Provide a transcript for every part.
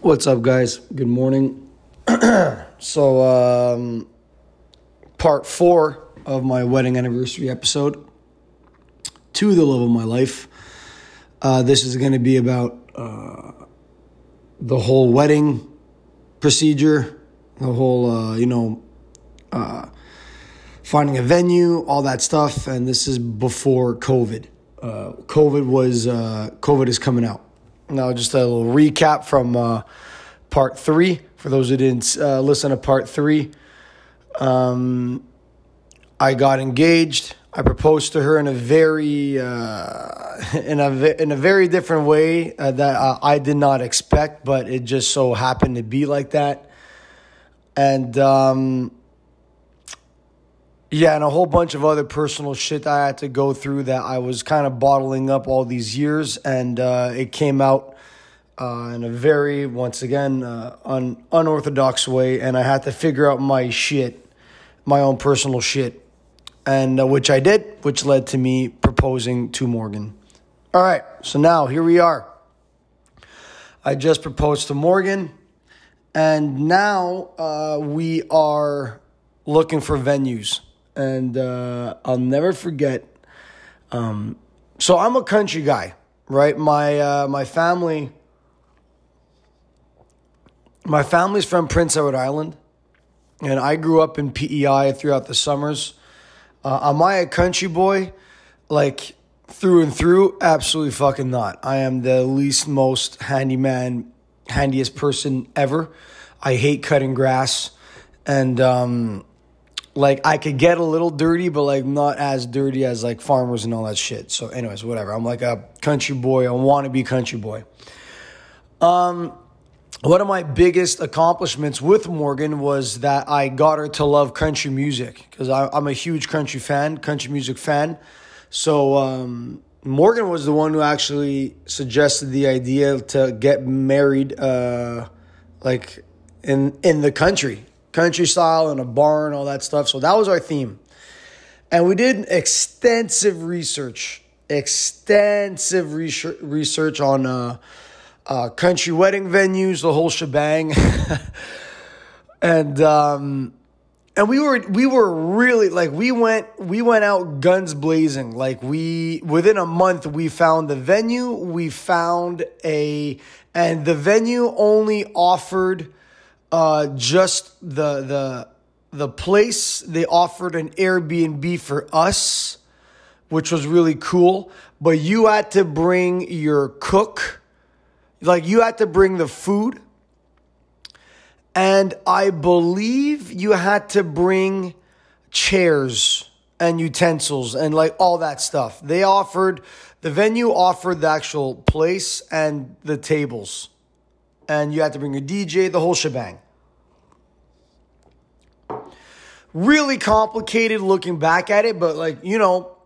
What's up, guys? Good morning. so, um, part four of my wedding anniversary episode to the love of my life. Uh, this is going to be about uh, the whole wedding procedure, the whole, uh, you know, uh, finding a venue, all that stuff. And this is before COVID. Uh, COVID was, uh, COVID is coming out. Now, just a little recap from uh, part three for those who didn't uh, listen to part three. Um, I got engaged. I proposed to her in a very uh, in a in a very different way uh, that uh, I did not expect, but it just so happened to be like that. And um, yeah, and a whole bunch of other personal shit I had to go through that I was kind of bottling up all these years, and uh, it came out uh, in a very, once again, uh, un- unorthodox way, and I had to figure out my shit, my own personal shit, and uh, which I did, which led to me proposing to Morgan. All right, so now here we are. I just proposed to Morgan, and now uh, we are looking for venues and uh, I'll never forget. Um, so I'm a country guy, right? My uh, my family, my family's from Prince Edward Island, and I grew up in PEI throughout the summers. Uh, am I a country boy, like through and through? Absolutely fucking not. I am the least most handyman, handiest person ever. I hate cutting grass, and um, like I could get a little dirty, but like not as dirty as like farmers and all that shit. So, anyways, whatever. I'm like a country boy. I want to be country boy. Um, one of my biggest accomplishments with Morgan was that I got her to love country music because I'm a huge country fan, country music fan. So um, Morgan was the one who actually suggested the idea to get married, uh, like in in the country country style in a barn, all that stuff. So that was our theme. And we did extensive research, extensive research on uh, uh, country wedding venues, the whole shebang. and um, and we were we were really like we went we went out guns blazing. Like we within a month we found the venue, we found a and the venue only offered uh, just the the the place they offered an Airbnb for us, which was really cool. But you had to bring your cook, like you had to bring the food, and I believe you had to bring chairs and utensils and like all that stuff. They offered the venue offered the actual place and the tables and you had to bring your DJ, the whole shebang. Really complicated looking back at it, but like, you know,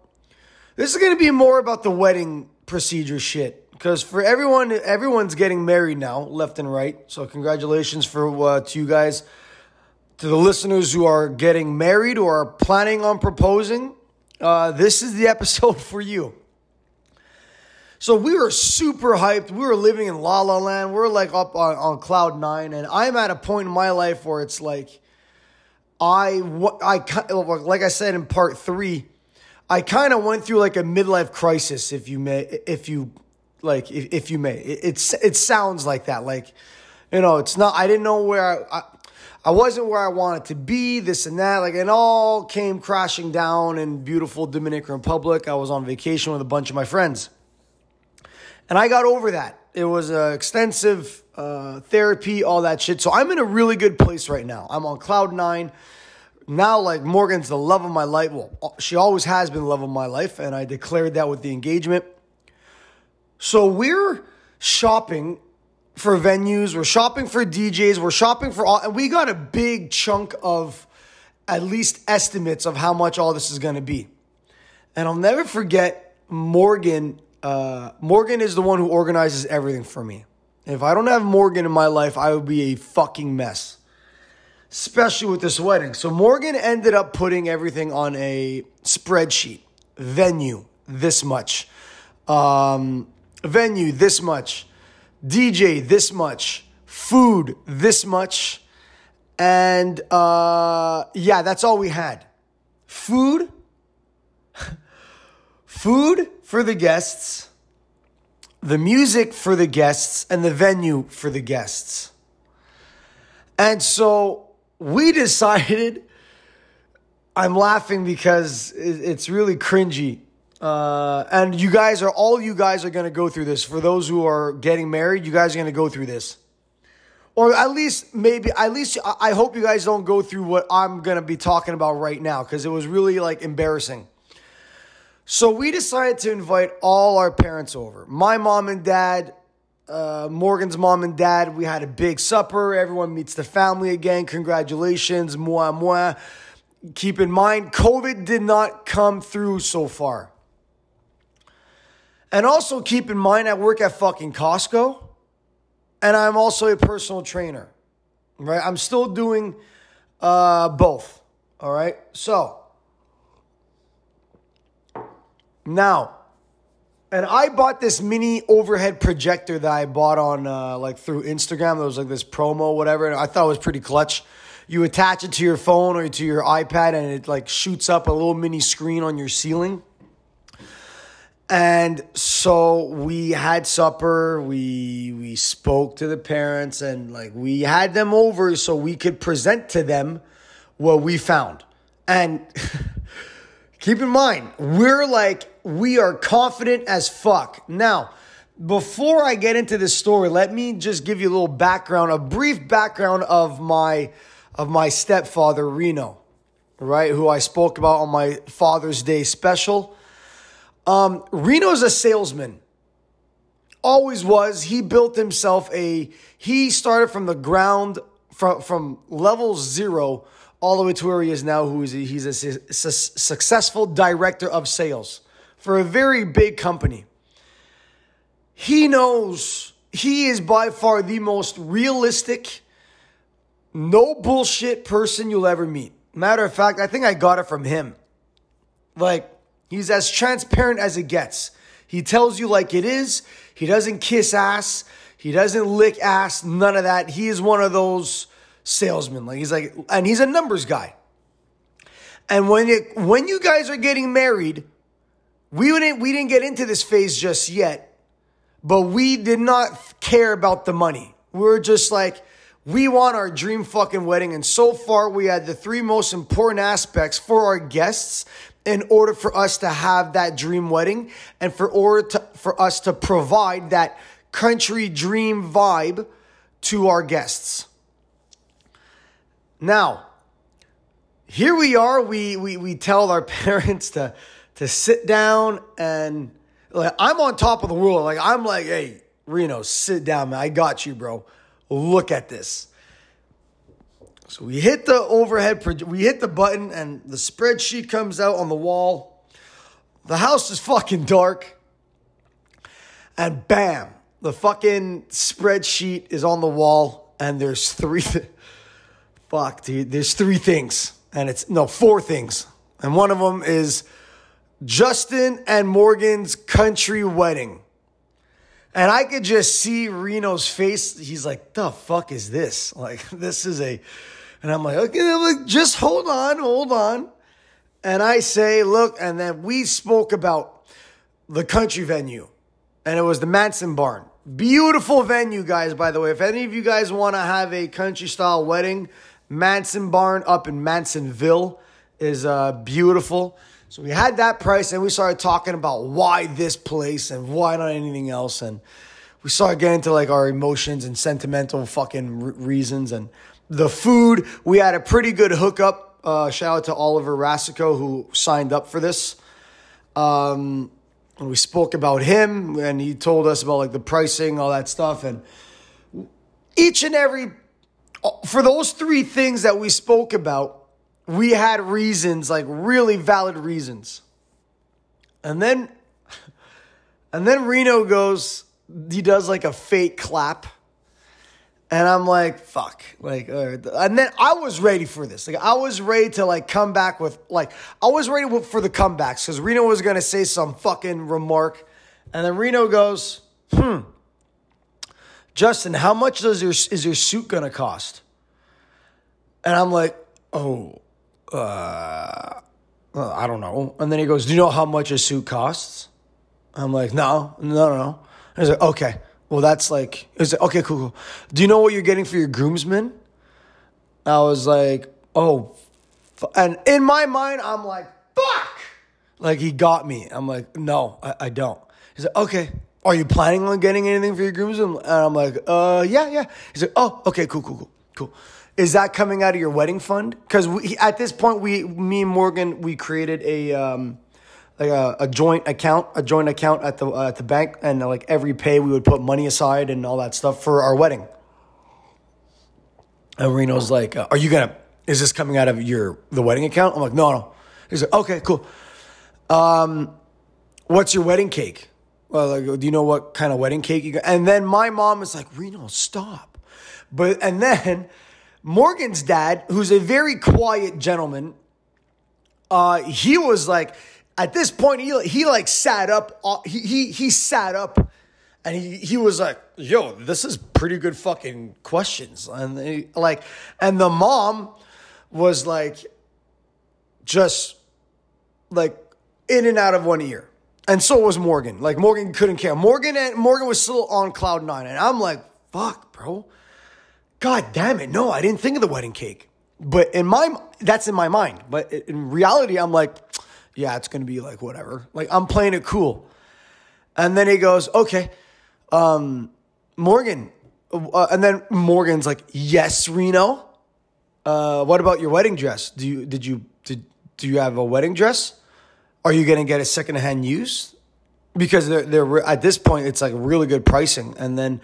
this is going to be more about the wedding procedure shit because for everyone everyone's getting married now left and right so congratulations for uh, to you guys to the listeners who are getting married or are planning on proposing uh, this is the episode for you so we were super hyped. We were living in La La Land. We are like up on, on cloud nine. And I'm at a point in my life where it's like, I, I, like I said in part three, I kind of went through like a midlife crisis, if you may, if you like, if, if you may. It, it's, it sounds like that. Like, you know, it's not, I didn't know where I, I I wasn't where I wanted to be, this and that. Like, it all came crashing down in beautiful Dominican Republic. I was on vacation with a bunch of my friends. And I got over that. It was uh, extensive uh, therapy, all that shit. So I'm in a really good place right now. I'm on cloud nine. Now, like Morgan's the love of my life. Well, she always has been the love of my life, and I declared that with the engagement. So we're shopping for venues, we're shopping for DJs, we're shopping for all, and we got a big chunk of at least estimates of how much all this is going to be. And I'll never forget Morgan uh, Morgan is the one who organizes everything for me. If I don't have Morgan in my life, I would be a fucking mess. Especially with this wedding. So Morgan ended up putting everything on a spreadsheet. Venue, this much. Um, venue, this much. DJ, this much. food this much, and uh, yeah, that's all we had. Food, food for the guests, the music for the guests, and the venue for the guests. And so we decided. I'm laughing because it's really cringy. Uh, and you guys are all you guys are going to go through this. For those who are getting married, you guys are going to go through this or at least maybe at least I hope you guys don't go through what I'm gonna be talking about right now because it was really like embarrassing. So we decided to invite all our parents over. My mom and dad, uh, Morgan's mom and dad. We had a big supper. Everyone meets the family again. Congratulations, moi moi. Keep in mind, COVID did not come through so far. And also keep in mind, I work at fucking Costco and I'm also a personal trainer. Right? I'm still doing uh, both. All right. So now, and I bought this mini overhead projector that I bought on uh, like through Instagram. It was like this promo, whatever. I thought it was pretty clutch. You attach it to your phone or to your iPad, and it like shoots up a little mini screen on your ceiling. And so we had supper, we we spoke to the parents and like we had them over so we could present to them what we found. And keep in mind, we're like we are confident as fuck. Now, before I get into this story, let me just give you a little background, a brief background of my of my stepfather Reno, right? Who I spoke about on my Father's Day special. Um, Reno's a salesman. Always was. He built himself a, he started from the ground, from, from level zero all the way to where he is now, who is he's a su- successful director of sales for a very big company. He knows he is by far the most realistic, no bullshit person you'll ever meet. Matter of fact, I think I got it from him. Like, He's as transparent as it gets. He tells you like it is. He doesn't kiss ass. He doesn't lick ass. None of that. He is one of those salesmen. Like he's like, and he's a numbers guy. And when it, when you guys are getting married, we didn't we didn't get into this phase just yet, but we did not care about the money. We were just like, we want our dream fucking wedding. And so far, we had the three most important aspects for our guests in order for us to have that dream wedding and for order to, for us to provide that country dream vibe to our guests. Now, here we are. We, we, we tell our parents to, to sit down and like, I'm on top of the world. Like, I'm like, hey, Reno, sit down, man. I got you, bro. Look at this. So we hit the overhead, we hit the button, and the spreadsheet comes out on the wall. The house is fucking dark. And bam, the fucking spreadsheet is on the wall, and there's three. Th- Fuck, dude. There's three things, and it's no four things, and one of them is Justin and Morgan's country wedding. And I could just see Reno's face. He's like, the fuck is this? Like, this is a and I'm like, okay, I'm just hold on, hold on. And I say, look, and then we spoke about the country venue, and it was the Manson Barn. Beautiful venue, guys, by the way. If any of you guys want to have a country style wedding, Manson Barn up in Mansonville is uh, beautiful. So we had that price, and we started talking about why this place and why not anything else. And we started getting into like our emotions and sentimental fucking reasons. And the food, we had a pretty good hookup. Uh, shout out to Oliver Rasico who signed up for this. Um, and we spoke about him and he told us about like the pricing, all that stuff. And each and every, for those three things that we spoke about, we had reasons, like really valid reasons. And then, and then Reno goes, he does like a fake clap and I'm like, fuck. Like, and then I was ready for this. Like, I was ready to like come back with like I was ready for the comebacks because Reno was gonna say some fucking remark, and then Reno goes, hmm. Justin, how much does your is your suit gonna cost? And I'm like, oh, uh, I don't know. And then he goes, do you know how much a suit costs? I'm like, no, no, no, he's like, okay, well that's like, he's like, okay, cool, cool. Do you know what you're getting for your groomsmen? I was like, oh, and in my mind, I'm like, fuck. Like he got me. I'm like, no, I, I don't. He's like, okay. Are you planning on getting anything for your groomsmen? And I'm like, uh, yeah, yeah. He's like, oh, okay, cool, cool, cool, cool. Is that coming out of your wedding fund? Because we, at this point, we, me and Morgan, we created a, um, like a, a joint account, a joint account at the uh, at the bank, and like every pay, we would put money aside and all that stuff for our wedding. And Reno's like, uh, "Are you gonna? Is this coming out of your the wedding account?" I'm like, "No, no." He's like, "Okay, cool." Um, what's your wedding cake? Well, like, do you know what kind of wedding cake you got? And then my mom is like, Reno, stop. But and then Morgan's dad, who's a very quiet gentleman, uh, he was like, at this point, he he like sat up. Uh, he he he sat up, and he he was like, "Yo, this is pretty good fucking questions." And they, like, and the mom was like, just like in and out of one ear. And so was Morgan. Like Morgan couldn't care. Morgan and Morgan was still on cloud nine. And I'm like, fuck, bro. God damn it. No, I didn't think of the wedding cake. But in my that's in my mind. But in reality, I'm like, yeah, it's gonna be like whatever. Like I'm playing it cool. And then he goes, okay, um, Morgan. Uh, and then Morgan's like, yes, Reno. Uh, what about your wedding dress? Do you did you did do you have a wedding dress? Are you to get a secondhand use? Because they're, they're at this point, it's like really good pricing. And then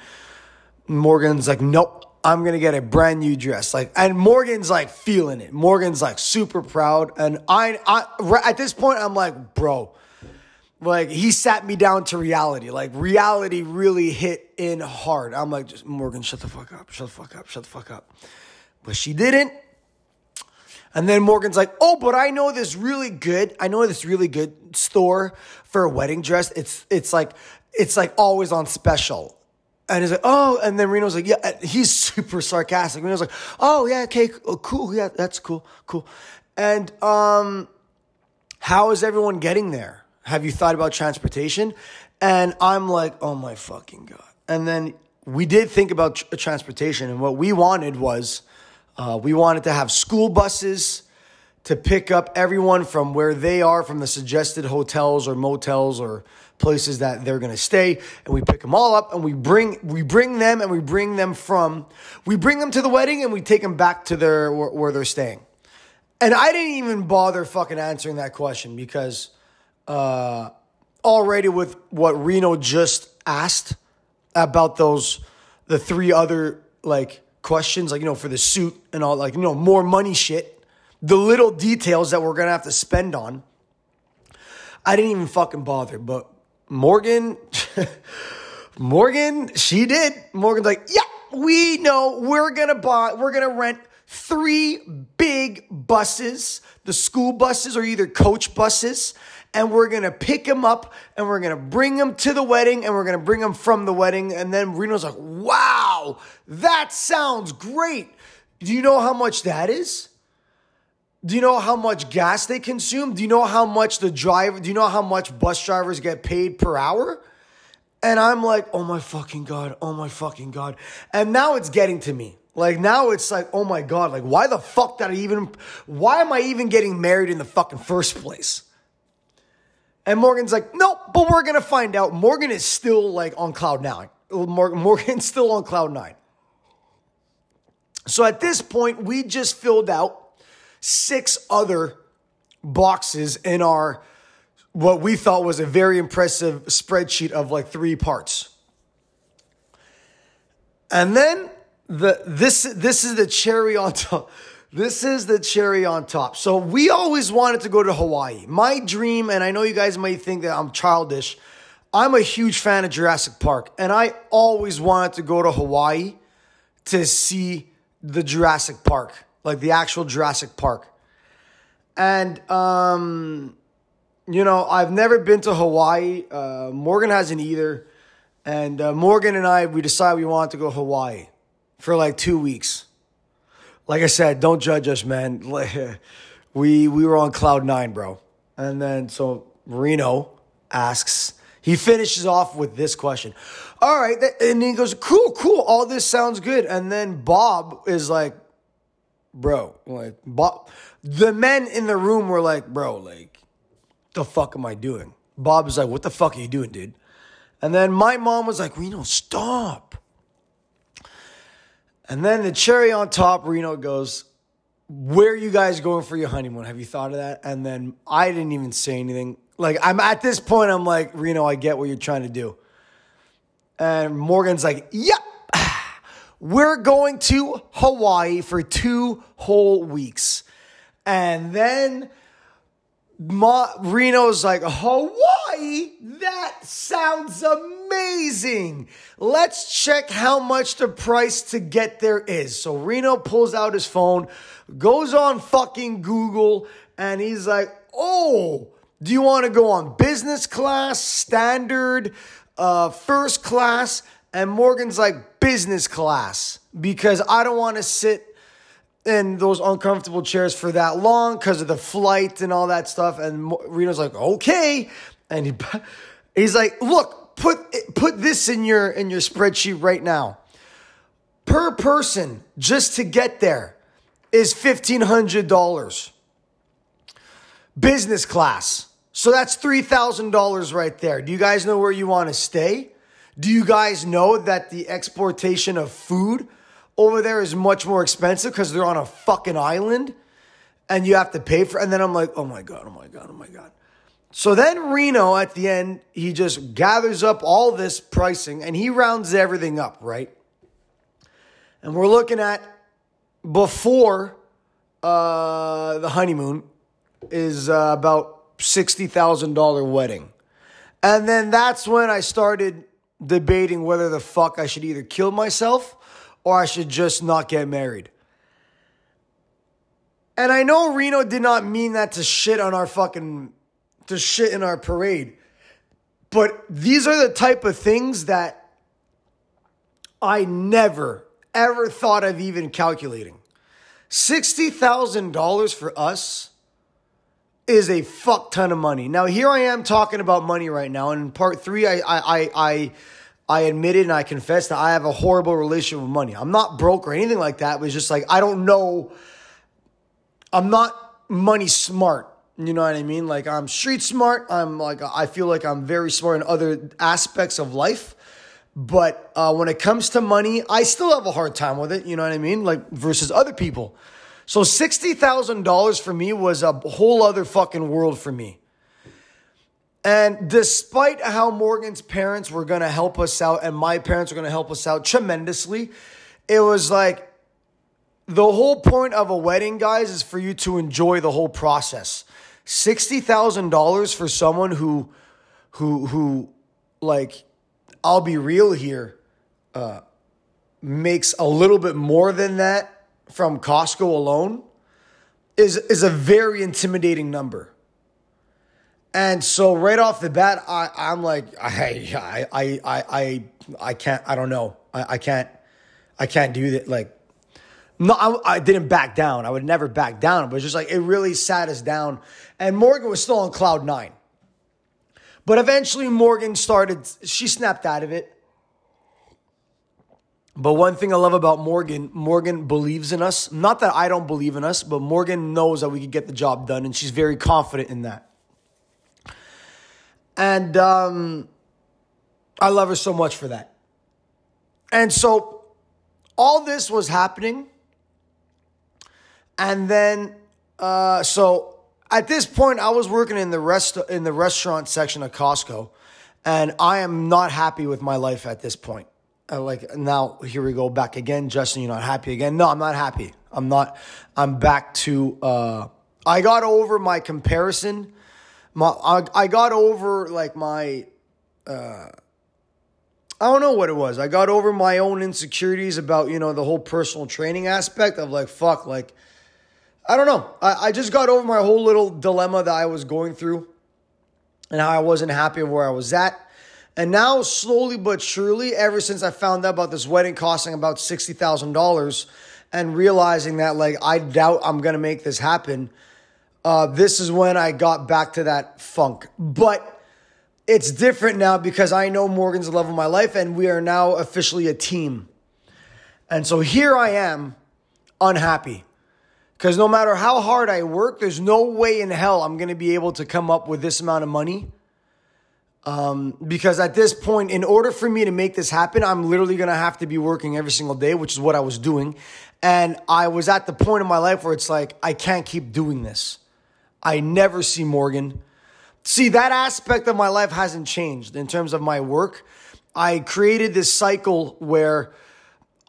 Morgan's like, nope, I'm to get a brand new dress. Like, and Morgan's like feeling it. Morgan's like super proud. And I, I at this point, I'm like, bro, like he sat me down to reality. Like reality really hit in hard. I'm like, just Morgan, shut the fuck up, shut the fuck up, shut the fuck up. But she didn't. And then Morgan's like, "Oh, but I know this really good. I know this really good store for a wedding dress. It's it's like it's like always on special." And he's like, "Oh," and then Reno's like, "Yeah." He's super sarcastic. Reno's like, "Oh yeah, okay, cool. Yeah, that's cool, cool." And um, how is everyone getting there? Have you thought about transportation? And I'm like, "Oh my fucking god!" And then we did think about tr- transportation, and what we wanted was uh, we wanted to have school buses to pick up everyone from where they are, from the suggested hotels or motels or places that they're going to stay, and we pick them all up and we bring we bring them and we bring them from we bring them to the wedding and we take them back to their where, where they're staying. And I didn't even bother fucking answering that question because uh, already with what Reno just asked about those the three other like questions, like, you know, for the suit and all, like, you know, more money shit, the little details that we're to have to spend on. I didn't even fucking bother. But Morgan, Morgan, she did. Morgan's like, yeah, we know we're to buy, we're to rent three big buses. The school buses are either coach buses and we're gonna pick them up and we're gonna bring them to the wedding and we're gonna bring them from the wedding. And then Reno's like, wow, that sounds great. Do you know how much that is? Do you know how much gas they consume? Do you know how much the driver, do you know how much bus drivers get paid per hour? And I'm like, oh my fucking God, oh my fucking God. And now it's getting to me. Like now it's like, oh my God, like why the fuck did I even, why am I even getting married in the fucking first place? And Morgan's like, nope, but we're to find out. Morgan is still like on cloud nine. Morgan's still on cloud nine. So at this point, we just filled out six other boxes in our what we thought was a very impressive spreadsheet of like three parts. And then the this this is the cherry on top. This is the cherry on top. So we always wanted to go to Hawaii. My dream, and I know you guys might think that I'm childish, I'm a huge fan of Jurassic Park, and I always wanted to go to Hawaii to see the Jurassic Park, like the actual Jurassic Park. And um, you know, I've never been to Hawaii. Uh, Morgan hasn't either. And uh, Morgan and I, we decided we wanted to go Hawaii for like two weeks. Like I said, don't judge us, man. We we were on cloud nine, bro. And then so Marino asks, he finishes off with this question. All right, and he goes, "Cool, cool. All this sounds good." And then Bob is like, "Bro, like Bob." The men in the room were like, "Bro, like, the fuck am I doing?" Bob was like, "What the fuck are you doing, dude?" And then my mom was like, Reno, stop. And then the cherry on top, Reno goes, Where are you guys going for your honeymoon? Have you thought of that? And then I didn't even say anything. Like, I'm at this point, I'm like, Reno, I get what you're trying to do. And Morgan's like, Yep, we're going to Hawaii for two whole weeks. And then Ma- Reno's like, Hawaii? That sounds amazing. Let's check how much the price to get there is. So Reno pulls out his phone, goes on fucking Google, and he's like, oh, do you want to go on business class, standard, uh, first class? And Morgan's like, business class, because I don't want to sit in those uncomfortable chairs for that long because of the flight and all that stuff. And Reno's like, okay, and he he's like, look, put put this in your in your spreadsheet right now. Per person, just to get there, is fifteen hundred dollars. Business class. So that's $3,000 right there. Do you guys know where you want to stay? Do you guys know that the exportation of food over there is much more expensive because they're on a fucking island and you have to pay for and then I'm like, oh my God, oh my God, oh my God. So then Reno at the end, he just gathers up all this pricing and he rounds everything up, right? And we're looking at before uh, the honeymoon is uh, about $60,000 wedding. And then that's when I started debating whether the fuck I should either kill myself or I should just not get married. And I know Reno did not mean that to shit on our fucking, to shit in our parade. But these are the type of things that I never, ever thought of even calculating. $60,000 for us is a fuck ton of money. Now, here I am talking about money right now. And in part three, I, I, I, I I admitted and I confessed that I have a horrible relationship with money. I'm not broke or anything like that. It was just like, I don't know. I'm not money smart. You know what I mean? Like, I'm street smart. I'm like, I feel like I'm very smart in other aspects of life. But uh, when it comes to money, I still have a hard time with it. You know what I mean? Like, versus other people. So $60,000 for me was a whole other fucking world for me. And despite how Morgan's parents were going to help us out and my parents were going to help us out tremendously, it was like the whole point of a wedding, guys, is for you to enjoy the whole process. $60,000 for someone who, who, who, like, I'll be real here, uh, makes a little bit more than that from Costco alone is, is a very intimidating number. And so right off the bat, I, I'm like, I, I, I, I, I can't, I don't know. I, I can't, I can't do that. Like, no, I, I didn't back down. I would never back down. But just like, it really sat us down. And Morgan was still on cloud nine. But eventually Morgan started, she snapped out of it. But one thing I love about Morgan, Morgan believes in us. Not that I don't believe in us, but Morgan knows that we could get the job done. And she's very confident in that. And um, I love her so much for that. And so all this was happening. And then, uh, so at this point, I was working in the rest in the restaurant section of Costco, and I am not happy with my life at this point. Uh, like now, here we go back again. Justin, you're not happy again? No, I'm not happy. I'm not. I'm back to. Uh, I got over my comparison my I, I got over like my uh I don't know what it was. I got over my own insecurities about, you know, the whole personal training aspect of like, fuck, like, I don't know. I, I just got over my whole little dilemma that I was going through and how I wasn't happy where I was at. And now, slowly but surely, ever since I found out about this wedding costing about $60,000 and realizing that, like, I doubt I'm going to make this happen, uh, this is when I got back to that funk. But it's different now because I know Morgan's the love of my life and we are now officially a team. And so here I am, unhappy. Because no matter how hard I work, there's no way in hell I'm going to be able to come up with this amount of money. Um, because at this point, in order for me to make this happen, I'm literally to have to be working every single day, which is what I was doing. And I was at the point in my life where it's like, I can't keep doing this. I never see Morgan. See, that aspect of my life hasn't changed in terms of my work. I created this cycle where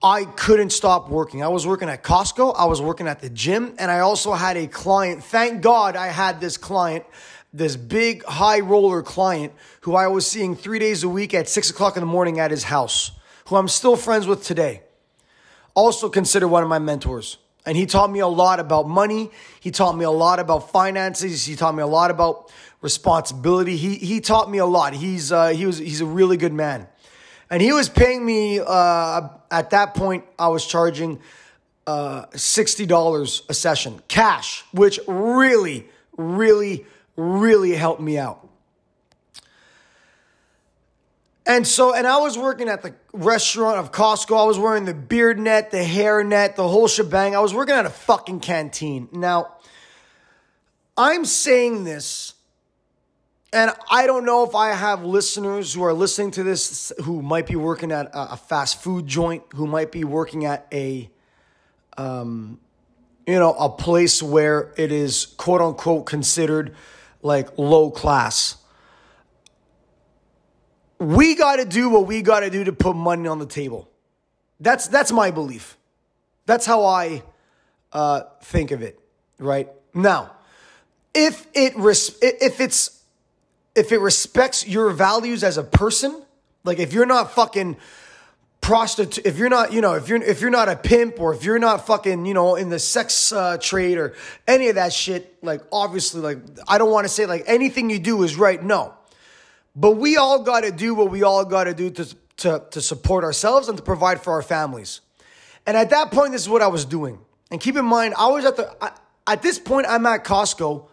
I couldn't stop working. I was working at Costco, I was working at the gym, and I also had a client. Thank God I had this client, this big high roller client who I was seeing three days a week at six o'clock in the morning at his house, who I'm still friends with today. Also considered one of my mentors. And he taught me a lot about money. He taught me a lot about finances. He taught me a lot about responsibility. He, he taught me a lot. He's, uh, he was, he's a really good man. And he was paying me, uh, at that point, I was charging, uh, $60 a session cash, which really, really, really helped me out. And so, and I was working at the restaurant of Costco. I was wearing the beard net, the hair net, the whole shebang. I was working at a fucking canteen. Now, I'm saying this, and I don't know if I have listeners who are listening to this who might be working at a fast food joint, who might be working at a, um, you know, a place where it is quote unquote considered like low class we got to do what we got to do to put money on the table. That's that's my belief. That's how I uh, think of it. Right now, if it res- if it's if it respects your values as a person, like if you're not fucking prostitute, if you're not, you know, if you're if you're not a pimp or if you're not fucking, you know, in the sex uh, trade or any of that shit, like obviously, like I don't want to say like anything you do is right. No, but we all got to do what we all got to do to, to, to support ourselves and to provide for our families. And at that point, this is what I was doing. And keep in mind, I was at the, I, at this point, I'm at Costco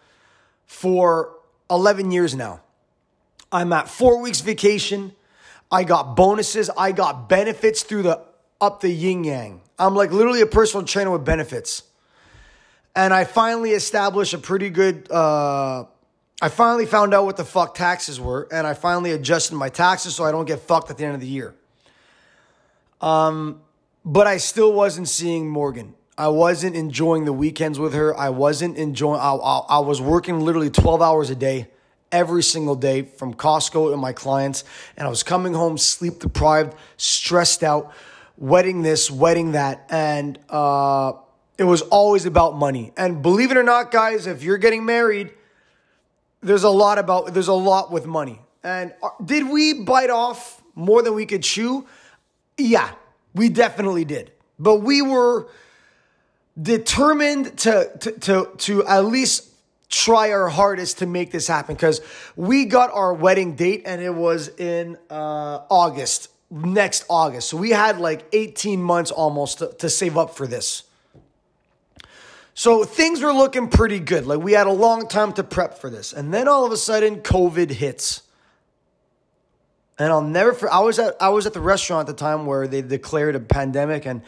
for 11 years now. I'm at four weeks vacation. I got bonuses. I got benefits through the up the yin yang. I'm like literally a personal trainer with benefits. And I finally established a pretty good uh, I finally found out what the fuck taxes were, and I finally adjusted my taxes so I don't get fucked at the end of the year. Um, but I still wasn't seeing Morgan. I wasn't enjoying the weekends with her. I wasn't enjoying. I, I, I was working literally twelve hours a day, every single day from Costco and my clients, and I was coming home sleep deprived, stressed out, wedding this, wedding that, and uh, it was always about money. And believe it or not, guys, if you're getting married there's a lot about there's a lot with money. And uh, did we bite off more than we could chew? Yeah, we definitely did. But we were determined to to to, to at least try our hardest to make this happen because we got our wedding date and it was in uh, August, next August. So we had like 18 months almost to, to save up for this. So things were looking pretty good. Like we had a long time to prep for this. And then all of a sudden COVID hits. And I'll never I was at I was at the restaurant at the time where they declared a pandemic and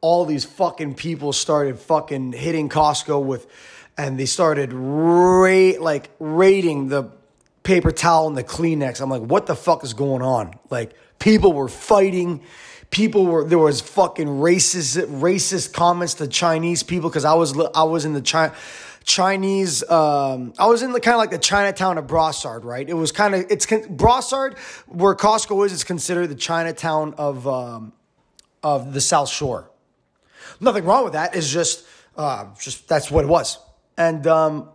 all these fucking people started fucking hitting Costco with and they started rate like raiding the paper towel and the Kleenex. I'm like, what the fuck is going on? Like people were fighting people were there was fucking racist racist comments to Chinese people because I was I was in the. Chinese. Um, I was in the kind of like the Chinatown of Brossard, right? It was kind of it's Brossard where Costco is. It's considered the Chinatown of um, of the South Shore. Nothing wrong with that. It's just uh, just that's what it was, and um,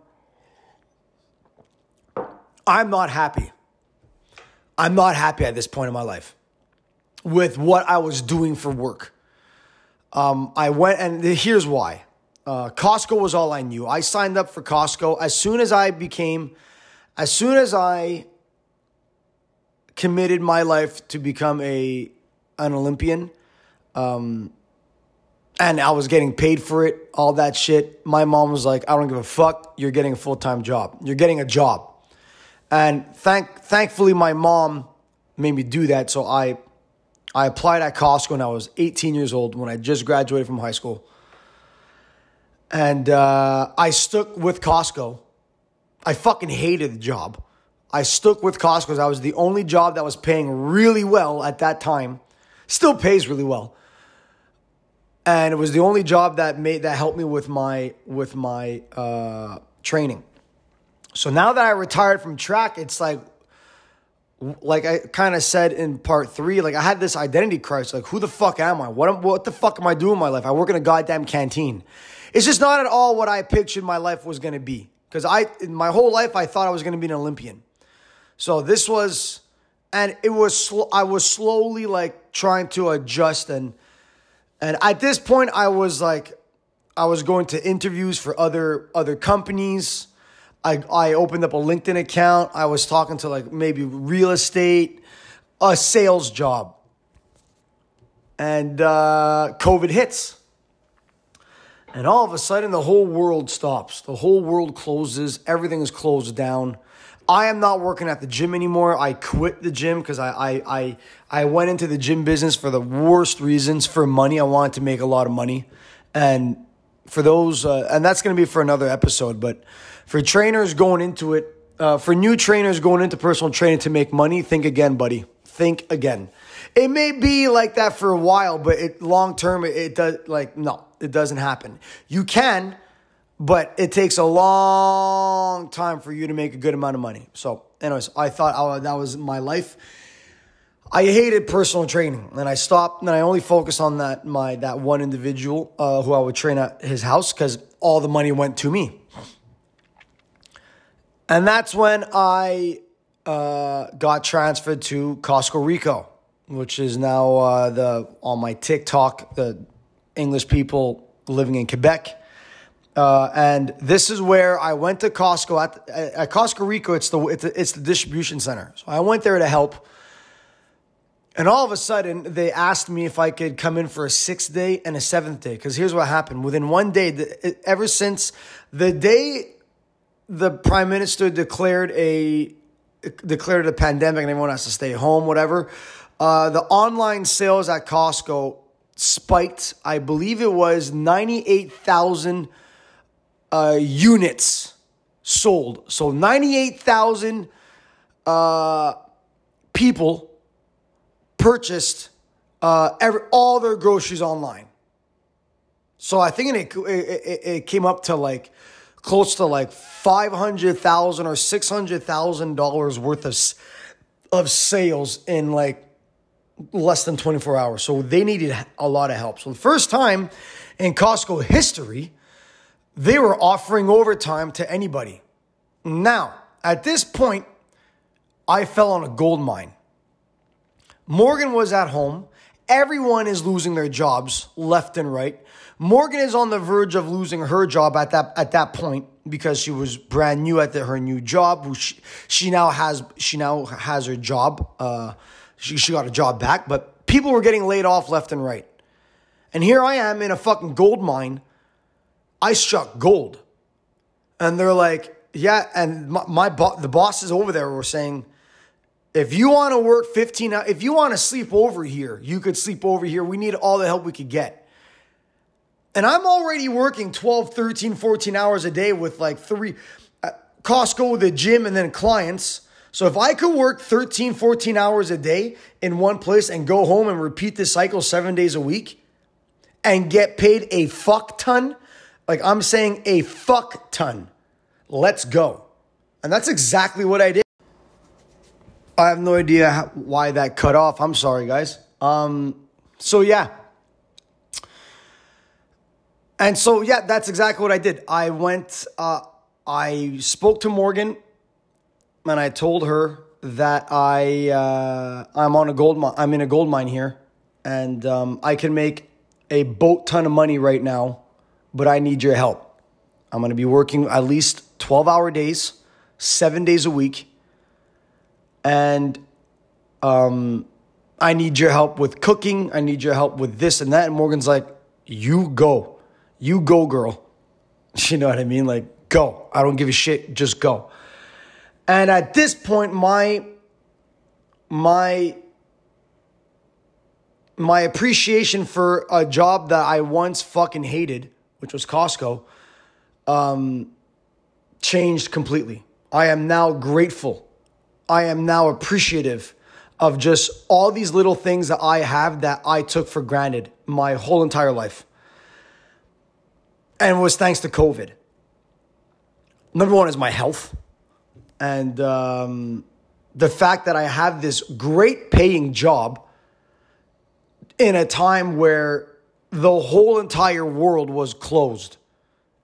I'm not happy. I'm not happy at this point in my life with what I was doing for work. Um, I went, and here's why. Uh, Costco was all I knew. I signed up for Costco as soon as I became, as soon as I committed my life to become a an Olympian. Um, and I was getting paid for it, all that shit. My mom was like, I don't give a fuck. You're getting a full time job. You're getting a job. And thank thankfully my mom made me do that. So I I applied at Costco when I was 18 years old when I just graduated from high school. And uh, I stuck with Costco. I fucking hated the job. I stuck with Costco because I was the only job that was paying really well at that time. Still pays really well and it was the only job that made that helped me with my with my uh, training. So now that I retired from track, it's like like I kind of said in part three, like I had this identity crisis. Like, who the fuck am I? What what the fuck am I doing in my life? I work in a goddamn canteen. It's just not at all what I pictured my life was gonna be. Because I, my whole life, I thought I was gonna be an Olympian. So this was, and it was. Sl- I was slowly like trying to adjust and and at this point, I was like, I was going to interviews for other other companies. I I opened up a LinkedIn account. I was talking to like maybe real estate, a sales job. And uh, COVID hits. And all of a sudden, the whole world stops. The whole world closes. Everything is closed down. I am not working at the gym anymore. I quit the gym because I, I, I, I went into the gym business for the worst reasons for money. I wanted to make a lot of money. And for those, uh, and that's going to be for another episode, but for trainers going into it, uh, for new trainers going into personal training to make money, think again, buddy. Think again. It may be like that for a while, but it long term, it, it does like no, it doesn't happen. You can but it takes a long time for you to make a good amount of money. So, anyways, I thought oh, that was my life. I hated personal training, and I stopped, and I only focused on that my that one individual uh, who I would train at his house because all the money went to me. And that's when I uh, got transferred to Costco Rico, which is now uh, the on my TikTok the English people living in Quebec uh, and this is where I went to Costco at, at Costco Rico. It's the it's, it's the distribution center. So I went there to help. And all of a sudden, they asked me if I could come in for a sixth day and a seventh day. Because here's what happened: within one day, the, ever since the day the prime minister declared a declared a pandemic and everyone has to stay home, whatever, uh, the online sales at Costco spiked. I believe it was ninety eight thousand. 000 uh, units sold. So 98,000 uh, people purchased uh, every, all their groceries online. So I think it, it, it came up to like close to like five hundred thousand or six hundred thousand dollars worth of of sales in like less than twenty four hours. So they needed a lot of help. So the first time in Costco history they were offering overtime to anybody. Now, at this point, I fell on a gold mine. Morgan was at home. Everyone is losing their jobs left and right. Morgan is on the verge of losing her job at that at that point because she was brand new at the, her new job. She, she now has she now has her job. Uh, she she got a job back, but people were getting laid off left and right. And here I am in a fucking gold mine I struck gold. And they're like, yeah. And my, my bo- the bosses over there were saying, if you want to work 15 hours, if you want to sleep over here, you could sleep over here. We need all the help we could get. And I'm already working 12, 13, 14 hours a day with like three uh, Costco, the gym, and then clients. So if I could work 13, 14 hours a day in one place and go home and repeat this cycle seven days a week and get paid a fuck ton, like I'm saying a fuck ton. Let's go. And that's exactly what I did. I have no idea how, why that cut off. I'm sorry, guys. Um, so yeah. And so yeah, that's exactly what I did. I went. Uh, I spoke to Morgan, and I told her that I uh, I'm on a gold mine. I'm in a gold mine here, and um, I can make a boat ton of money right now but I need your help. I'm going to be working at least 12 hour days, seven days a week. And Um, I need your help with cooking. I need your help with this and that. And Morgan's like, you go. You go, girl. You know what I mean? Like, go. I don't give a shit. Just go. And at this point, my my my appreciation for a job that I once fucking hated, which was Costco, um, changed completely. I am now grateful. I am now appreciative of just all these little things that I have that I took for granted my whole entire life. And it was thanks to COVID. Number one is my health. And um, the fact that I have this great paying job in a time where the whole entire world was closed,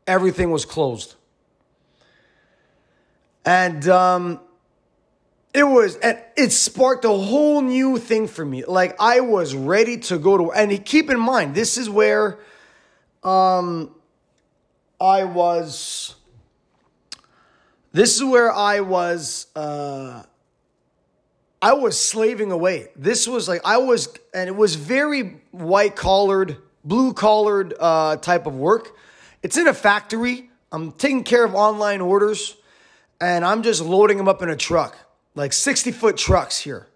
everything was closed. And um, it was, and it sparked a whole new thing for me. Like I was ready to go to, and keep in mind, this is where um, I was. This is where I was. Uh, I was slaving away. This was like I was, and it was very white collared, blue collared uh, type of work. It's in a factory. I'm taking care of online orders, and I'm just loading them up in a truck, like 60 foot trucks here.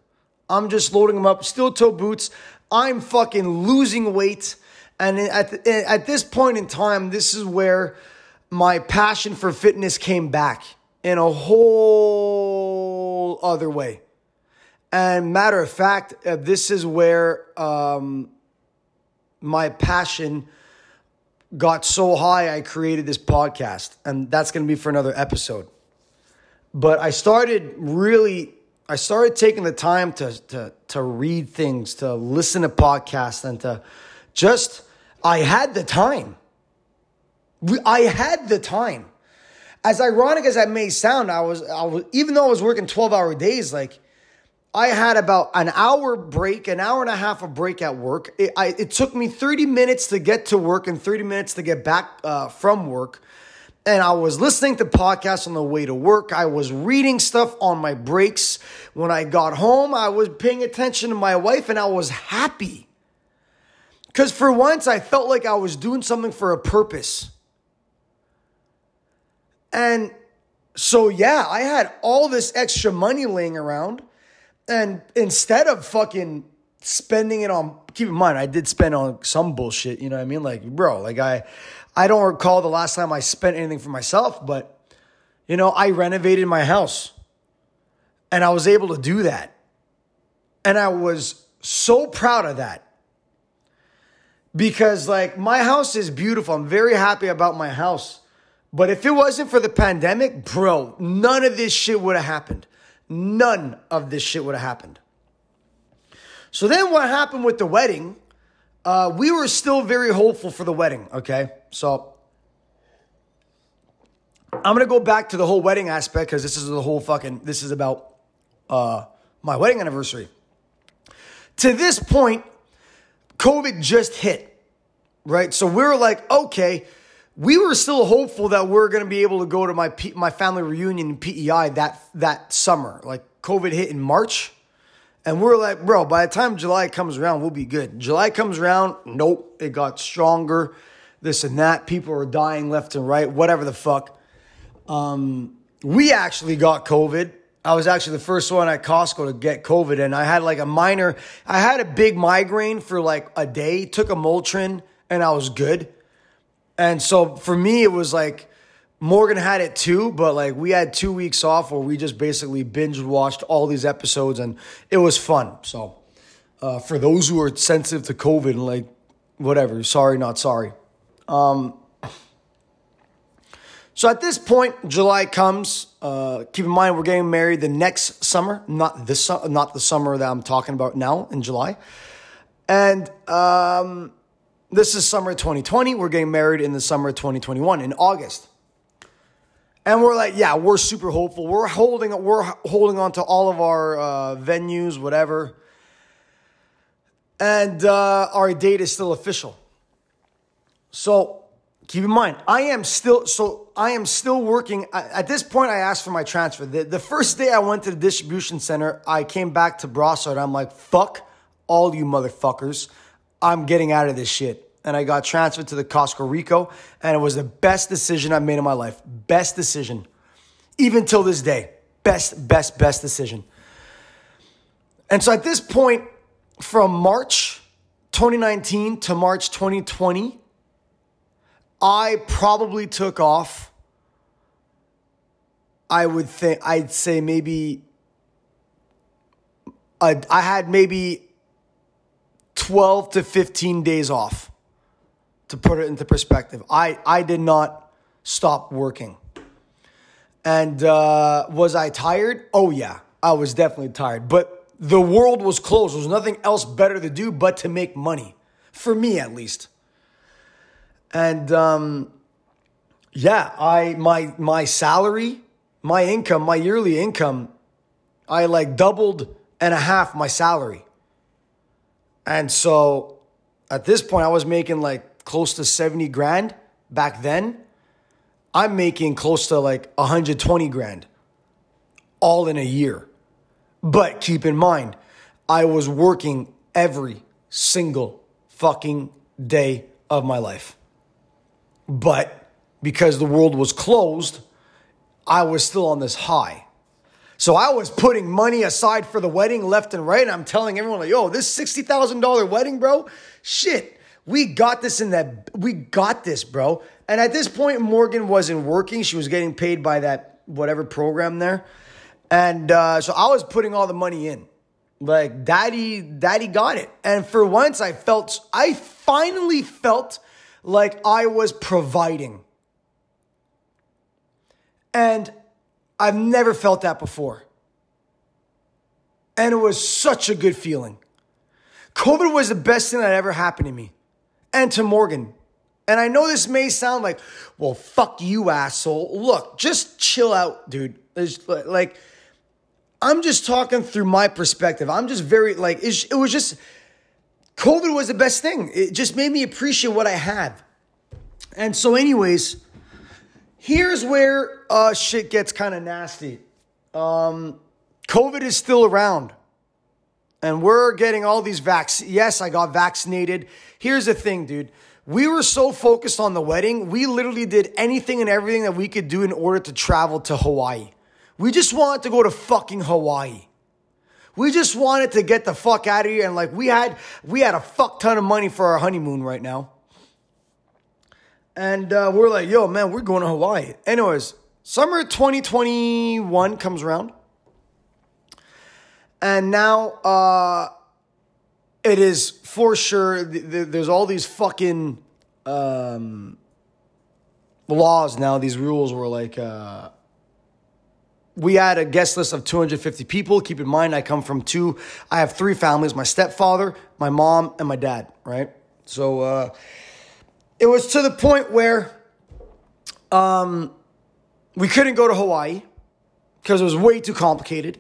I'm just loading them up, steel toe boots. I'm fucking losing weight, and at the, at this point in time, this is where my passion for fitness came back in a whole other way. And matter of fact, uh, this is where um, my passion got so high, I created this podcast. And that's going to be for another episode. But I started really, I started taking the time to, to, to read things, to listen to podcasts, and to just, I had the time. I had the time. As ironic as that may sound, I was, I was even though I was working 12 hour days, like, I had about an hour break, an hour and a half of break at work. It, I, it took me 30 minutes to get to work and 30 minutes to get back uh, from work. And I was listening to podcasts on the way to work. I was reading stuff on my breaks. When I got home, I was paying attention to my wife and I was happy. Because for once, I felt like I was doing something for a purpose. And so, yeah, I had all this extra money laying around. And instead of fucking spending it on keep in mind I did spend on some bullshit, you know what I mean? Like, bro, like I I don't recall the last time I spent anything for myself, but you know, I renovated my house. And I was able to do that. And I was so proud of that. Because like my house is beautiful. I'm very happy about my house. But if it wasn't for the pandemic, bro, none of this shit would have happened none of this shit would have happened. So then what happened with the wedding? Uh, we were still very hopeful for the wedding, okay? So I'm gonna go back to the whole wedding aspect because this is the whole fucking, this is about uh, my wedding anniversary. To this point, COVID just hit, right? So we were like, okay, we were still hopeful that we are going to be able to go to my P- my family reunion in PEI that that summer. Like COVID hit in March, and we are like, bro, by the time July comes around, we'll be good. July comes around, nope, it got stronger. This and that. People are dying left and right. Whatever the fuck. Um, we actually got COVID. I was actually the first one at Costco to get COVID, and I had like a minor. I had a big migraine for like a day. Took a Motrin, and I was good. And so for me, it was like Morgan had it too, but like we had two weeks off where we just basically binge watched all these episodes and it was fun. So uh, for those who are sensitive to COVID like whatever, sorry, not sorry. Um, so at this point, July comes. Uh, keep in mind, we're getting married the next summer, not this, not the summer that I'm talking about now in July. And um, this is summer 2020. We're getting married in the summer 2021 in August. And we're like, yeah, we're super hopeful. We're holding we're holding on to all of our uh, venues, whatever. And uh, our date is still official. So keep in mind, I am still so I am still working. At this point, I asked for my transfer. The, the first day I went to the distribution center, I came back to Brossard. I'm like, fuck all you motherfuckers. I'm getting out of this shit. And I got transferred to the Costco Rico, and it was the best decision I've made in my life. Best decision. Even till this day. Best, best, best decision. And so at this point, from March 2019 to March 2020, I probably took off. I would think, I'd say maybe, I, I had maybe 12 to 15 days off to put it into perspective. I, I did not stop working. And uh, was I tired? Oh, yeah, I was definitely tired. But the world was closed. There was nothing else better to do but to make money, for me at least. And um, yeah, I my my salary, my income, my yearly income, I like doubled and a half my salary. And so at this point, I was making like close to 70 grand back then. I'm making close to like 120 grand all in a year. But keep in mind, I was working every single fucking day of my life. But because the world was closed, I was still on this high. So I was putting money aside for the wedding left and right. And I'm telling everyone, like, yo, this $60,000 wedding, bro, shit, we got this in that, we got this, bro. And at this point, Morgan wasn't working. She was getting paid by that whatever program there. And uh, so I was putting all the money in. Like, daddy, daddy got it. And for once, I felt, I finally felt like I was providing. And I've never felt that before. And it was such a good feeling. COVID was the best thing that ever happened to me and to Morgan. And I know this may sound like, well, fuck you, asshole. Look, just chill out, dude. Like, I'm just talking through my perspective. I'm just very, like, it was just, COVID was the best thing. It just made me appreciate what I have. And so, anyways, here's where uh, shit gets kind of nasty. Um, COVID is still around. And we're getting all these vaccines. Yes, I got vaccinated. Here's the thing, dude. We were so focused on the wedding, we literally did anything and everything that we could do in order to travel to Hawaii. We just wanted to go to fucking Hawaii. We just wanted to get the fuck out of here and like we had we had a fuck ton of money for our honeymoon right now. And uh, we're like, yo, man, we're going to Hawaii. Anyways, summer 2021 comes around. And now uh, it is for sure, th- th- there's all these fucking um, laws now, these rules were like, uh, we had a guest list of 250 people. Keep in mind, I come from two, I have three families my stepfather, my mom, and my dad, right? So uh, it was to the point where um, we couldn't go to Hawaii because it was way too complicated.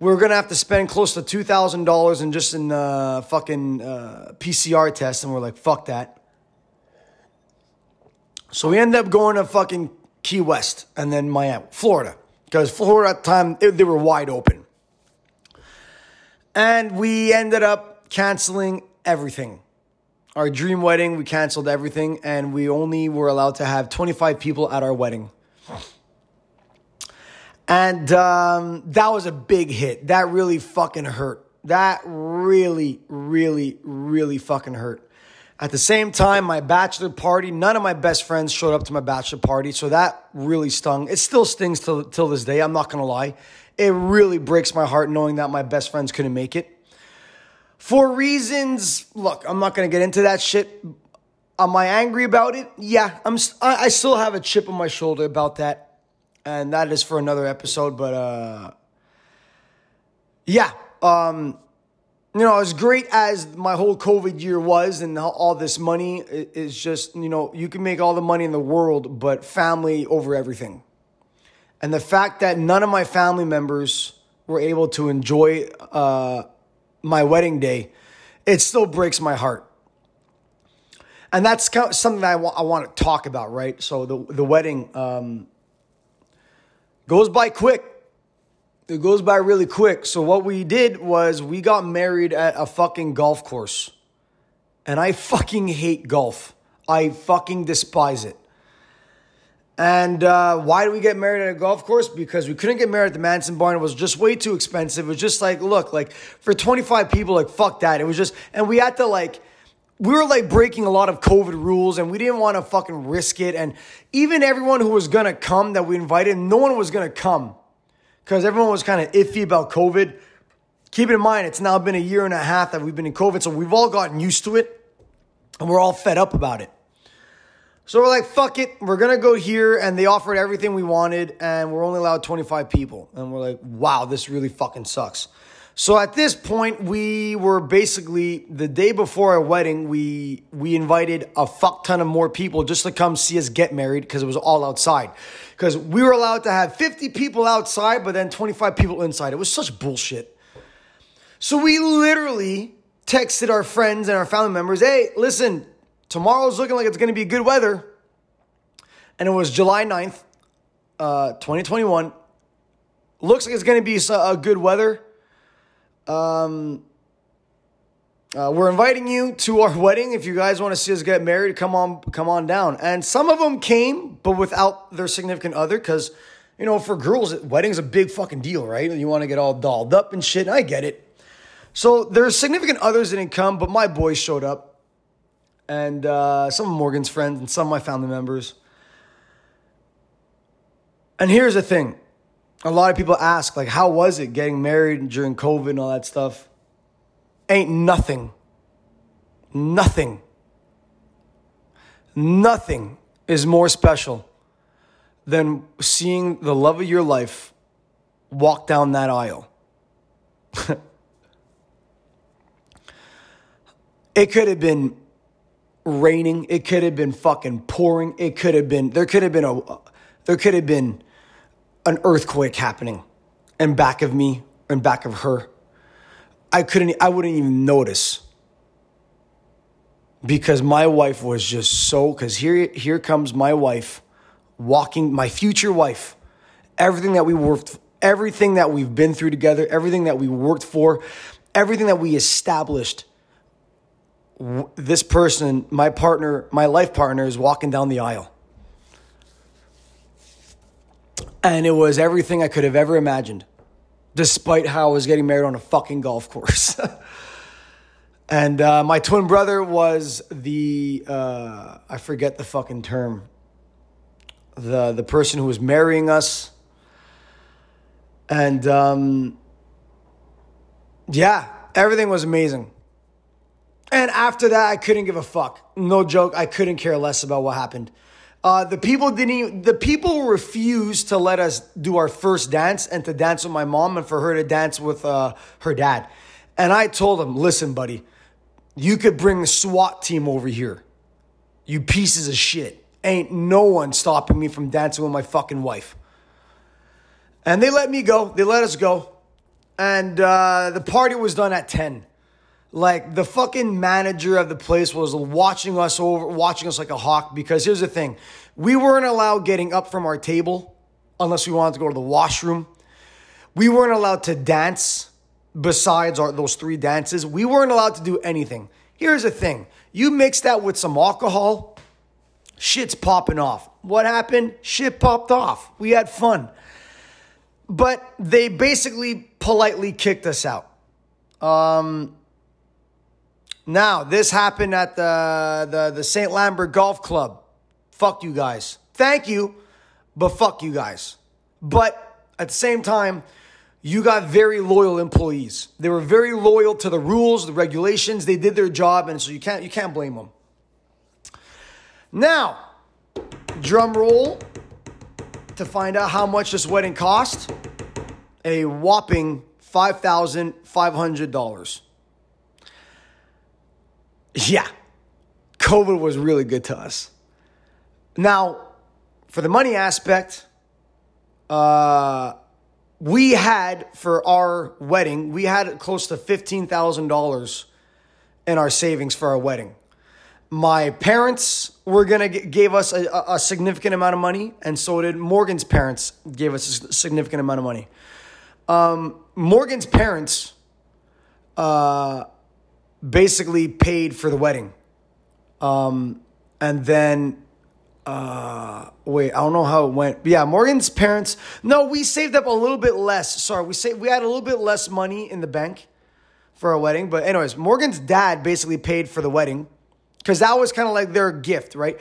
We were gonna have to spend close to two thousand dollars in just in uh, fucking uh, PCR tests, and we're like, fuck that. So we ended up going to fucking Key West and then Miami, Florida because Florida at the time they were wide open. And we ended up canceling everything. Our dream wedding, we canceled everything, and we only were allowed to have 25 people at our wedding. And um, that was a big hit. That really fucking hurt. That really, really, really fucking hurt. At the same time, my bachelor party, none of my best friends showed up to my bachelor party, so that really stung. It still stings till, till this day, I'm not gonna lie. It really breaks my heart knowing that my best friends couldn't make it. For reasons, look, I'm not gonna get into that shit. Am I angry about it? Yeah, I'm. I still have a chip on my shoulder about that, and that is for another episode. But uh, yeah, um, you know, as great as my whole COVID year was and all this money is just, you know, you can make all the money in the world, but family over everything. And the fact that none of my family members were able to enjoy uh, my wedding day, it still breaks my heart. and that's kind of something that I, wa- I want to talk about, right? So the the wedding um, goes by quick. It goes by really quick. So what we did was we got married at a fucking golf course, and I fucking hate golf. I fucking despise it. And uh, why did we get married at a golf course? Because we couldn't get married at the Manson barn. It was just way too expensive. It was just like, look, like for 25 people, like fuck that. It was just, and we had to like, we were like breaking a lot of COVID rules and we didn't want to fucking risk it. And even everyone who was going to come that we invited, no one was going to come because everyone was kind of iffy about COVID. Keep in mind, it's now been a year and a half that we've been in COVID. So we've all gotten used to it and we're all fed up about it. So we're like, fuck it, we're gonna go here, and they offered everything we wanted, and we're only allowed 25 people. And we're like, wow, this really fucking sucks. So at this point, we were basically the day before our wedding, we we invited a fuck ton of more people just to come see us get married because it was all outside. Because we were allowed to have 50 people outside, but then 25 people inside. It was such bullshit. So we literally texted our friends and our family members, hey, listen, tomorrow's looking like it's going to be good weather. And it was July 9th, uh, 2021. Looks like it's going to be a good weather. Um, uh, we're inviting you to our wedding. If you guys want to see us get married, come on, come on down. And some of them came, but without their significant other, because you know, for girls, wedding's a big fucking deal, right? You want to get all dolled up and shit. And I get it. So their significant others didn't come, but my boys showed up and uh, some of Morgan's friends and some of my family members. And here's the thing a lot of people ask, like, how was it getting married during COVID and all that stuff? Ain't nothing. Nothing. Nothing is more special than seeing the love of your life walk down that aisle. it could have been raining. It could have been fucking pouring. It could have been there could have been a there could have been an earthquake happening in back of me and back of her. I couldn't I wouldn't even notice. Because my wife was just so cuz here here comes my wife walking my future wife. Everything that we worked everything that we've been through together, everything that we worked for, everything that we established this person, my partner, my life partner, is walking down the aisle. And it was everything I could have ever imagined, despite how I was getting married on a fucking golf course. and uh, my twin brother was the, uh, I forget the fucking term, the, the person who was marrying us. And um, yeah, everything was amazing. And after that, I couldn't give a fuck. No joke. I couldn't care less about what happened. Uh, the people didn't. Even, the people refused to let us do our first dance and to dance with my mom and for her to dance with uh, her dad. And I told them, "Listen, buddy, you could bring the SWAT team over here. You pieces of shit. Ain't no one stopping me from dancing with my fucking wife." And they let me go. They let us go, and uh, the party was done at ten like the fucking manager of the place was watching us over watching us like a hawk because here's the thing. We weren't allowed getting up from our table unless we wanted to go to the washroom. We weren't allowed to dance besides our, those three dances. We weren't allowed to do anything. Here's the thing. You mix that with some alcohol shit's popping off. What happened? Shit popped off. We had fun. But they basically politely kicked us out. Um, now, this happened at the, the, the St. Lambert Golf Club. Fuck you guys. Thank you, but fuck you guys. But at the same time, you got very loyal employees. They were very loyal to the rules, the regulations. They did their job, and so you can't you can't blame them. Now, drum roll to find out how much this wedding cost. A whopping five thousand five hundred dollars. Yeah, COVID was really good to us. Now, for the money aspect, uh, we had for our wedding, we had close to $15,000 in our savings for our wedding. my parents were gonna g- gave us a, a significant amount of money, and so did Morgan's parents gave us a significant amount of money. Um, Morgan's parents uh, basically paid for the wedding, um, and then uh, wait, I don't know how it went. But yeah, Morgan's parents. No, we saved up a little bit less. Sorry, we saved. We had a little bit less money in the bank for our wedding. But anyways, Morgan's dad basically paid for the wedding because that was kind of like their gift, right?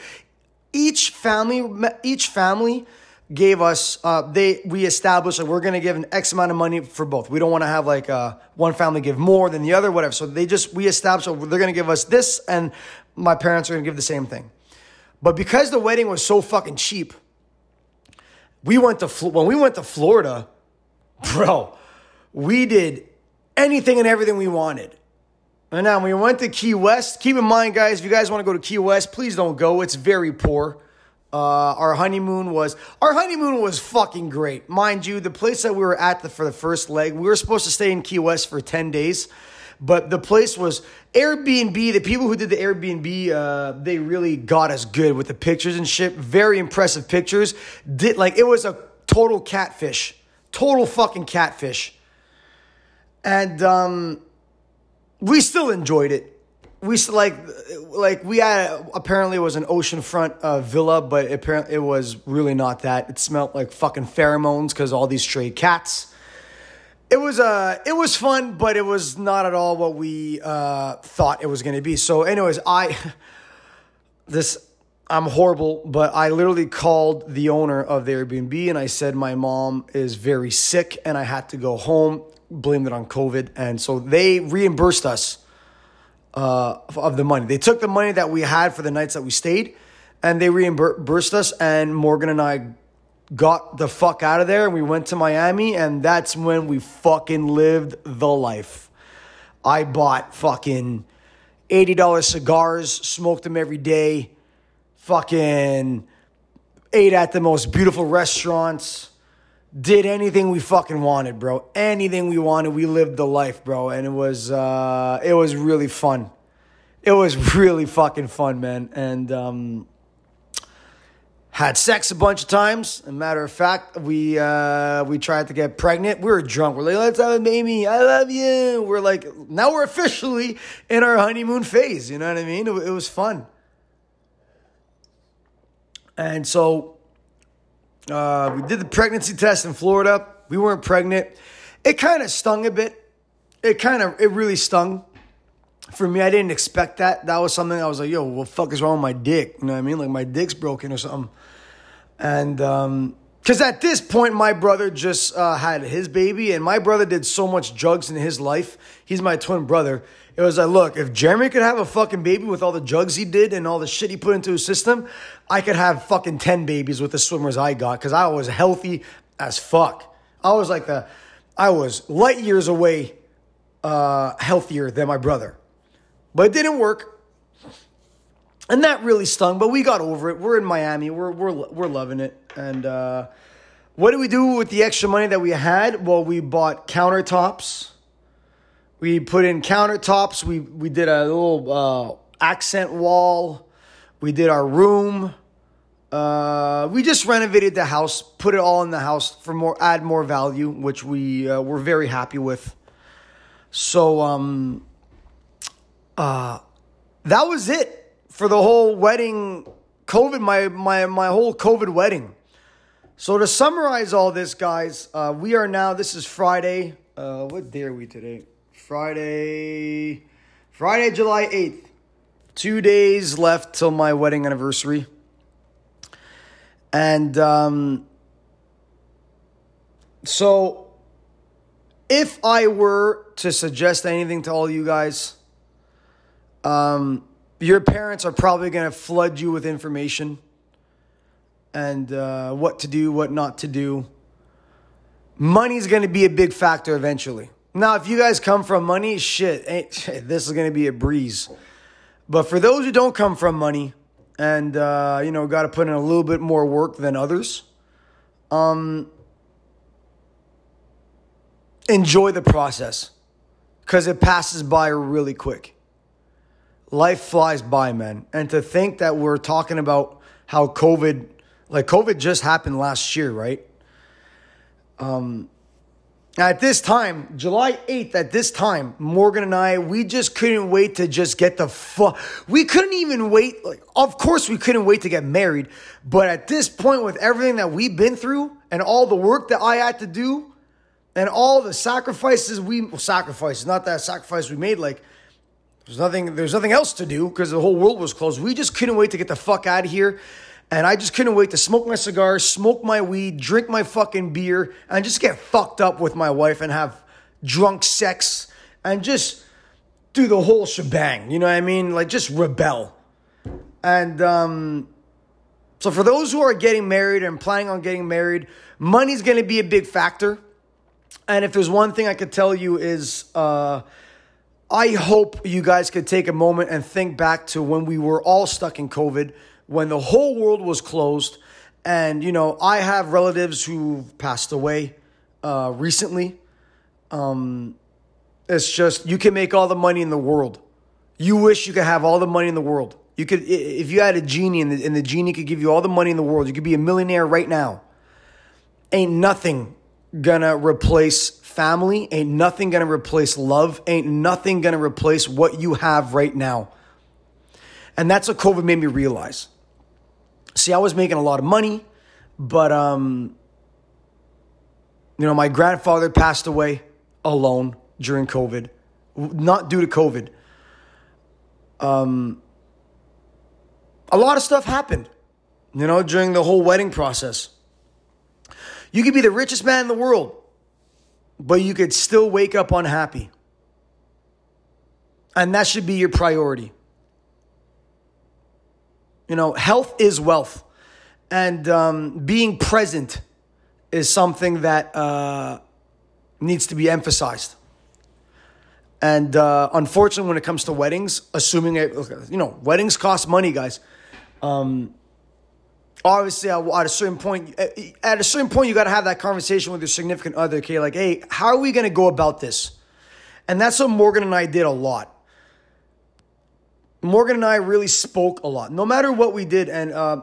Each family, each family gave us. Uh, they we established like we're gonna give an X amount of money for both. We don't want to have like uh, one family give more than the other, whatever. So they just we established they're gonna give us this, and my parents are gonna give the same thing. But because the wedding was so fucking cheap, we went to when we went to Florida, bro. We did anything and everything we wanted. And now we went to Key West. Keep in mind, guys, if you guys want to go to Key West, please don't go. It's very poor. Uh, our honeymoon was our honeymoon was fucking great, mind you. The place that we were at the, for the first leg, we were supposed to stay in Key West for ten days, but the place was Airbnb. The people who did the Airbnb, uh, they really got us good with the pictures and shit. Very impressive pictures. Did like it was a total catfish, total fucking catfish, and um, we still enjoyed it we like like we had apparently it was an oceanfront uh, villa, but apparently it was really not that. It smelled like fucking pheromones because all these stray cats. It was uh it was fun, but it was not at all what we uh, thought it was going to be. So, anyways, I this I'm horrible, but I literally called the owner of the Airbnb and I said my mom is very sick and I had to go home. Blamed it on COVID, and so they reimbursed us uh, of the money. They took the money that we had for the nights that we stayed, and they reimbursed us. And Morgan and I got the fuck out of there, and we went to Miami, and that's when we fucking lived the life. I bought fucking eighty dollars cigars, smoked them every day, fucking ate at the most beautiful restaurants did anything we fucking wanted, bro. Anything we wanted, we lived the life, bro, and it was uh, it was really fun. It was really fucking fun, man, and um, had sex a bunch of times. A matter of fact, we uh, we tried to get pregnant. We were drunk. We're like, let's have a baby. I love you. We're like, now we're officially in our honeymoon phase. You know what I mean? It, it was fun, and so uh, we did the pregnancy test in Florida. We weren't pregnant. It kind of stung a bit. It kind of, it really stung. For me, I didn't expect that. That was something I was like, yo, what the fuck is wrong with my dick? You know what I mean? Like my dick's broken or something. And, um, because at this point, my brother just uh, had his baby, and my brother did so much drugs in his life. He's my twin brother. It was like, look, if Jeremy could have a fucking baby with all the drugs he did and all the shit he put into his system, I could have fucking 10 babies with the swimmers I got because I was healthy as fuck. I was like the, I was light years away uh, healthier than my brother. But it didn't work. And that really stung, but we got over it. We're in Miami. We're, we're, we're loving it. And uh, what did we do with the extra money that we had? Well, we bought countertops we put in countertops. We we did a little uh, accent wall. We did our room. Uh, we just renovated the house, put it all in the house for more, add more value, which we uh, were very happy with. So, um, uh, that was it for the whole wedding. COVID, my my my whole COVID wedding. So to summarize all this, guys, uh, we are now. This is Friday. Uh, what day are we today? Friday, Friday, July 8th. Two days left till my wedding anniversary. And um, so, if I were to suggest anything to all you guys, um, your parents are probably going to flood you with information and uh, what to do, what not to do. Money's going to be a big factor eventually. Now, if you guys come from money, shit, this is going to be a breeze. But for those who don't come from money and, uh, you know, got to put in a little bit more work than others, um, enjoy the process because it passes by really quick. Life flies by, man. And to think that we're talking about how COVID, like COVID just happened last year, right? Um, at this time, July 8th, at this time, Morgan and I, we just couldn't wait to just get the fuck. We couldn't even wait. Like, of course, we couldn't wait to get married. But at this point, with everything that we've been through and all the work that I had to do and all the sacrifices we, well, sacrifices, not that sacrifice we made, like, there's nothing, there's nothing else to do because the whole world was closed. We just couldn't wait to get the fuck out of here and I just couldn't wait to smoke my cigar, smoke my weed, drink my fucking beer, and just get fucked up with my wife and have drunk sex and just do the whole shebang. You know what I mean? Like just rebel. And um, so for those who are getting married and planning on getting married, money's going to be a big factor. And if there's one thing I could tell you is uh, I hope you guys could take a moment and think back to when we were all stuck in COVID when the whole world was closed. And, you know, I have relatives who passed away uh, recently. Um, it's just, you can make all the money in the world. You wish you could have all the money in the world. You could, if you had a genie and the, and the genie could give you all the money in the world, you could be a millionaire right now. Ain't nothing gonna replace family. Ain't nothing gonna replace love. Ain't nothing gonna replace what you have right now. And that's what COVID made me realize. See, I was making a lot of money, but um, you know, my grandfather passed away alone during COVID, not due to COVID. Um, a lot of stuff happened, you know, during the whole wedding process. You could be the richest man in the world, but you could still wake up unhappy. And that should be your priority. You know, health is wealth. And um, being present is something that uh, needs to be emphasized. And uh, unfortunately, when it comes to weddings, assuming it, you know, weddings cost money, guys. Um, obviously, at a certain point, at a certain point, you got to have that conversation with your significant other. Okay, like, hey, how are we going to go about this? And that's what Morgan and I did a lot. Morgan and I really spoke a lot, no matter what we did. And uh,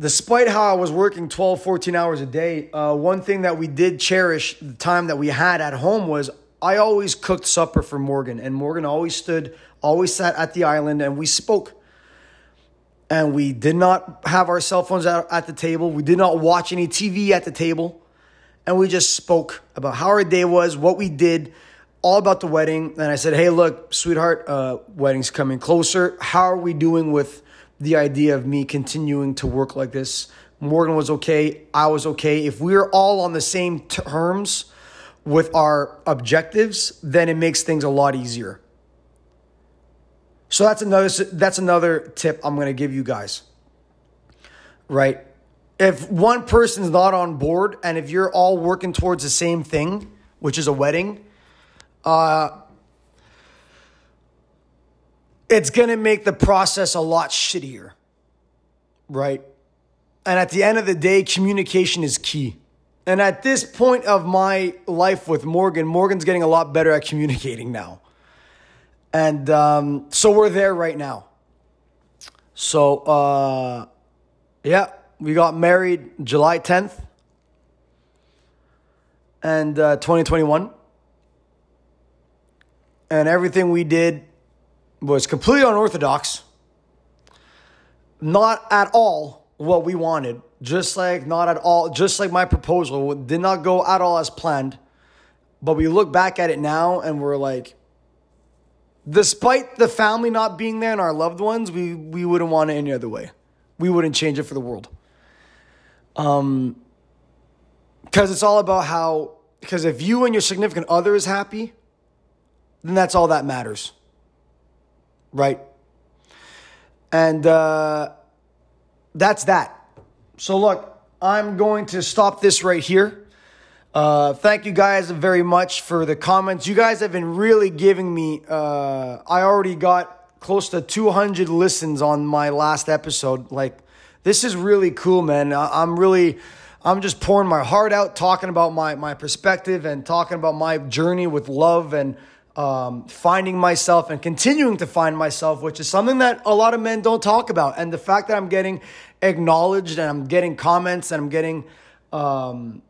despite how I was working 12, 14 hours a day, uh, one thing that we did cherish the time that we had at home was I always cooked supper for Morgan. And Morgan always stood, always sat at the island, and we spoke. And we did not have our cell phones at, at the table. We did not watch any TV at the table. And we just spoke about how our day was, what we did all about the wedding. And I said, hey, look, sweetheart, uh, wedding's coming closer. How are we doing with the idea of me continuing to work like this? Morgan was okay. I was okay. If we're all on the same terms with our objectives, then it makes things a lot easier. So that's another that's another tip I'm going to give you guys. Right? If one person's not on board and if you're all working towards the same thing, which is a wedding, uh, it's going to make the process a lot shittier, right? And at the end of the day, communication is key. And at this point of my life with Morgan, Morgan's getting a lot better at communicating now. And um, so we're there right now. So, uh, yeah, we got married July 10th and uh, 2021 and everything we did was completely unorthodox. Not at all what we wanted. Just like not at all, just like my proposal did not go at all as planned. But we look back at it now and we're like, despite the family not being there and our loved ones, we, we wouldn't want it any other way. We wouldn't change it for the world. Um, because it's all about how, because if you and your significant other is happy, then that's all that matters. Right? And uh, that's that. So, look, I'm going to stop this right here. Uh, thank you guys very much for the comments. You guys have been really giving me. Uh, I already got close to 200 listens on my last episode. Like, this is really cool, man. I, I'm really. I'm just pouring my heart out, talking about my, my perspective and talking about my journey with love and um, finding myself and continuing to find myself, which is something that a lot of men don't talk about. And the fact that I'm getting acknowledged and I'm getting comments and I'm getting, um,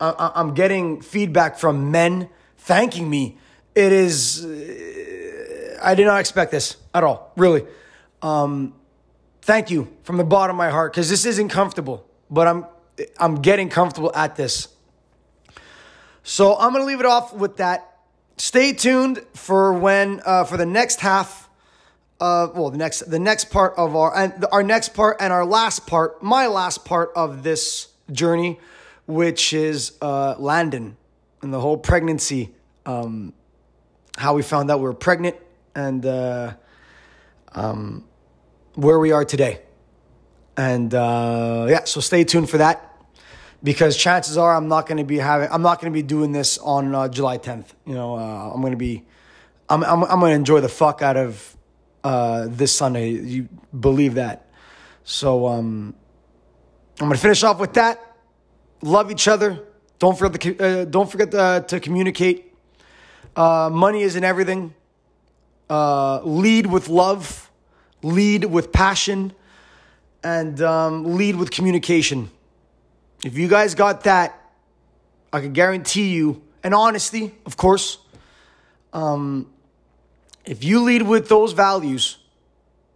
I- I'm getting feedback from men thanking me. It is, I did not expect this at all, really. Um, thank you from the bottom of my heart because this isn't comfortable, but I'm, I'm getting comfortable at this. So I'm gonna leave it off with that stay tuned for when uh, for the next half of well the next the next part of our and our next part and our last part my last part of this journey which is uh, Landon and the whole pregnancy um, how we found out we were pregnant and uh, um, where we are today and uh, yeah so stay tuned for that because chances are I'm not going to be having I'm not going to be doing this on uh, July 10th. You know, uh, I'm going to be I'm I'm, I'm going to enjoy the fuck out of uh, this Sunday. You believe that? So um, I'm going to finish off with that. Love each other. Don't forget to uh, don't forget to, to communicate. Uh, money isn't everything. Uh, lead with love. Lead with passion. And um, lead with communication. If you guys got that, I can guarantee you, and honesty, of course. Um, if you lead with those values,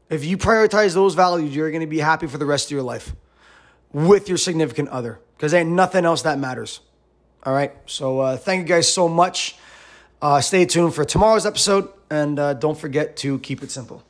if you prioritize those values, you're going to be happy for the rest of your life with your significant other because ain't nothing else that matters. All right. So uh, thank you guys so much. Uh, stay tuned for tomorrow's episode and uh, don't forget to keep it simple.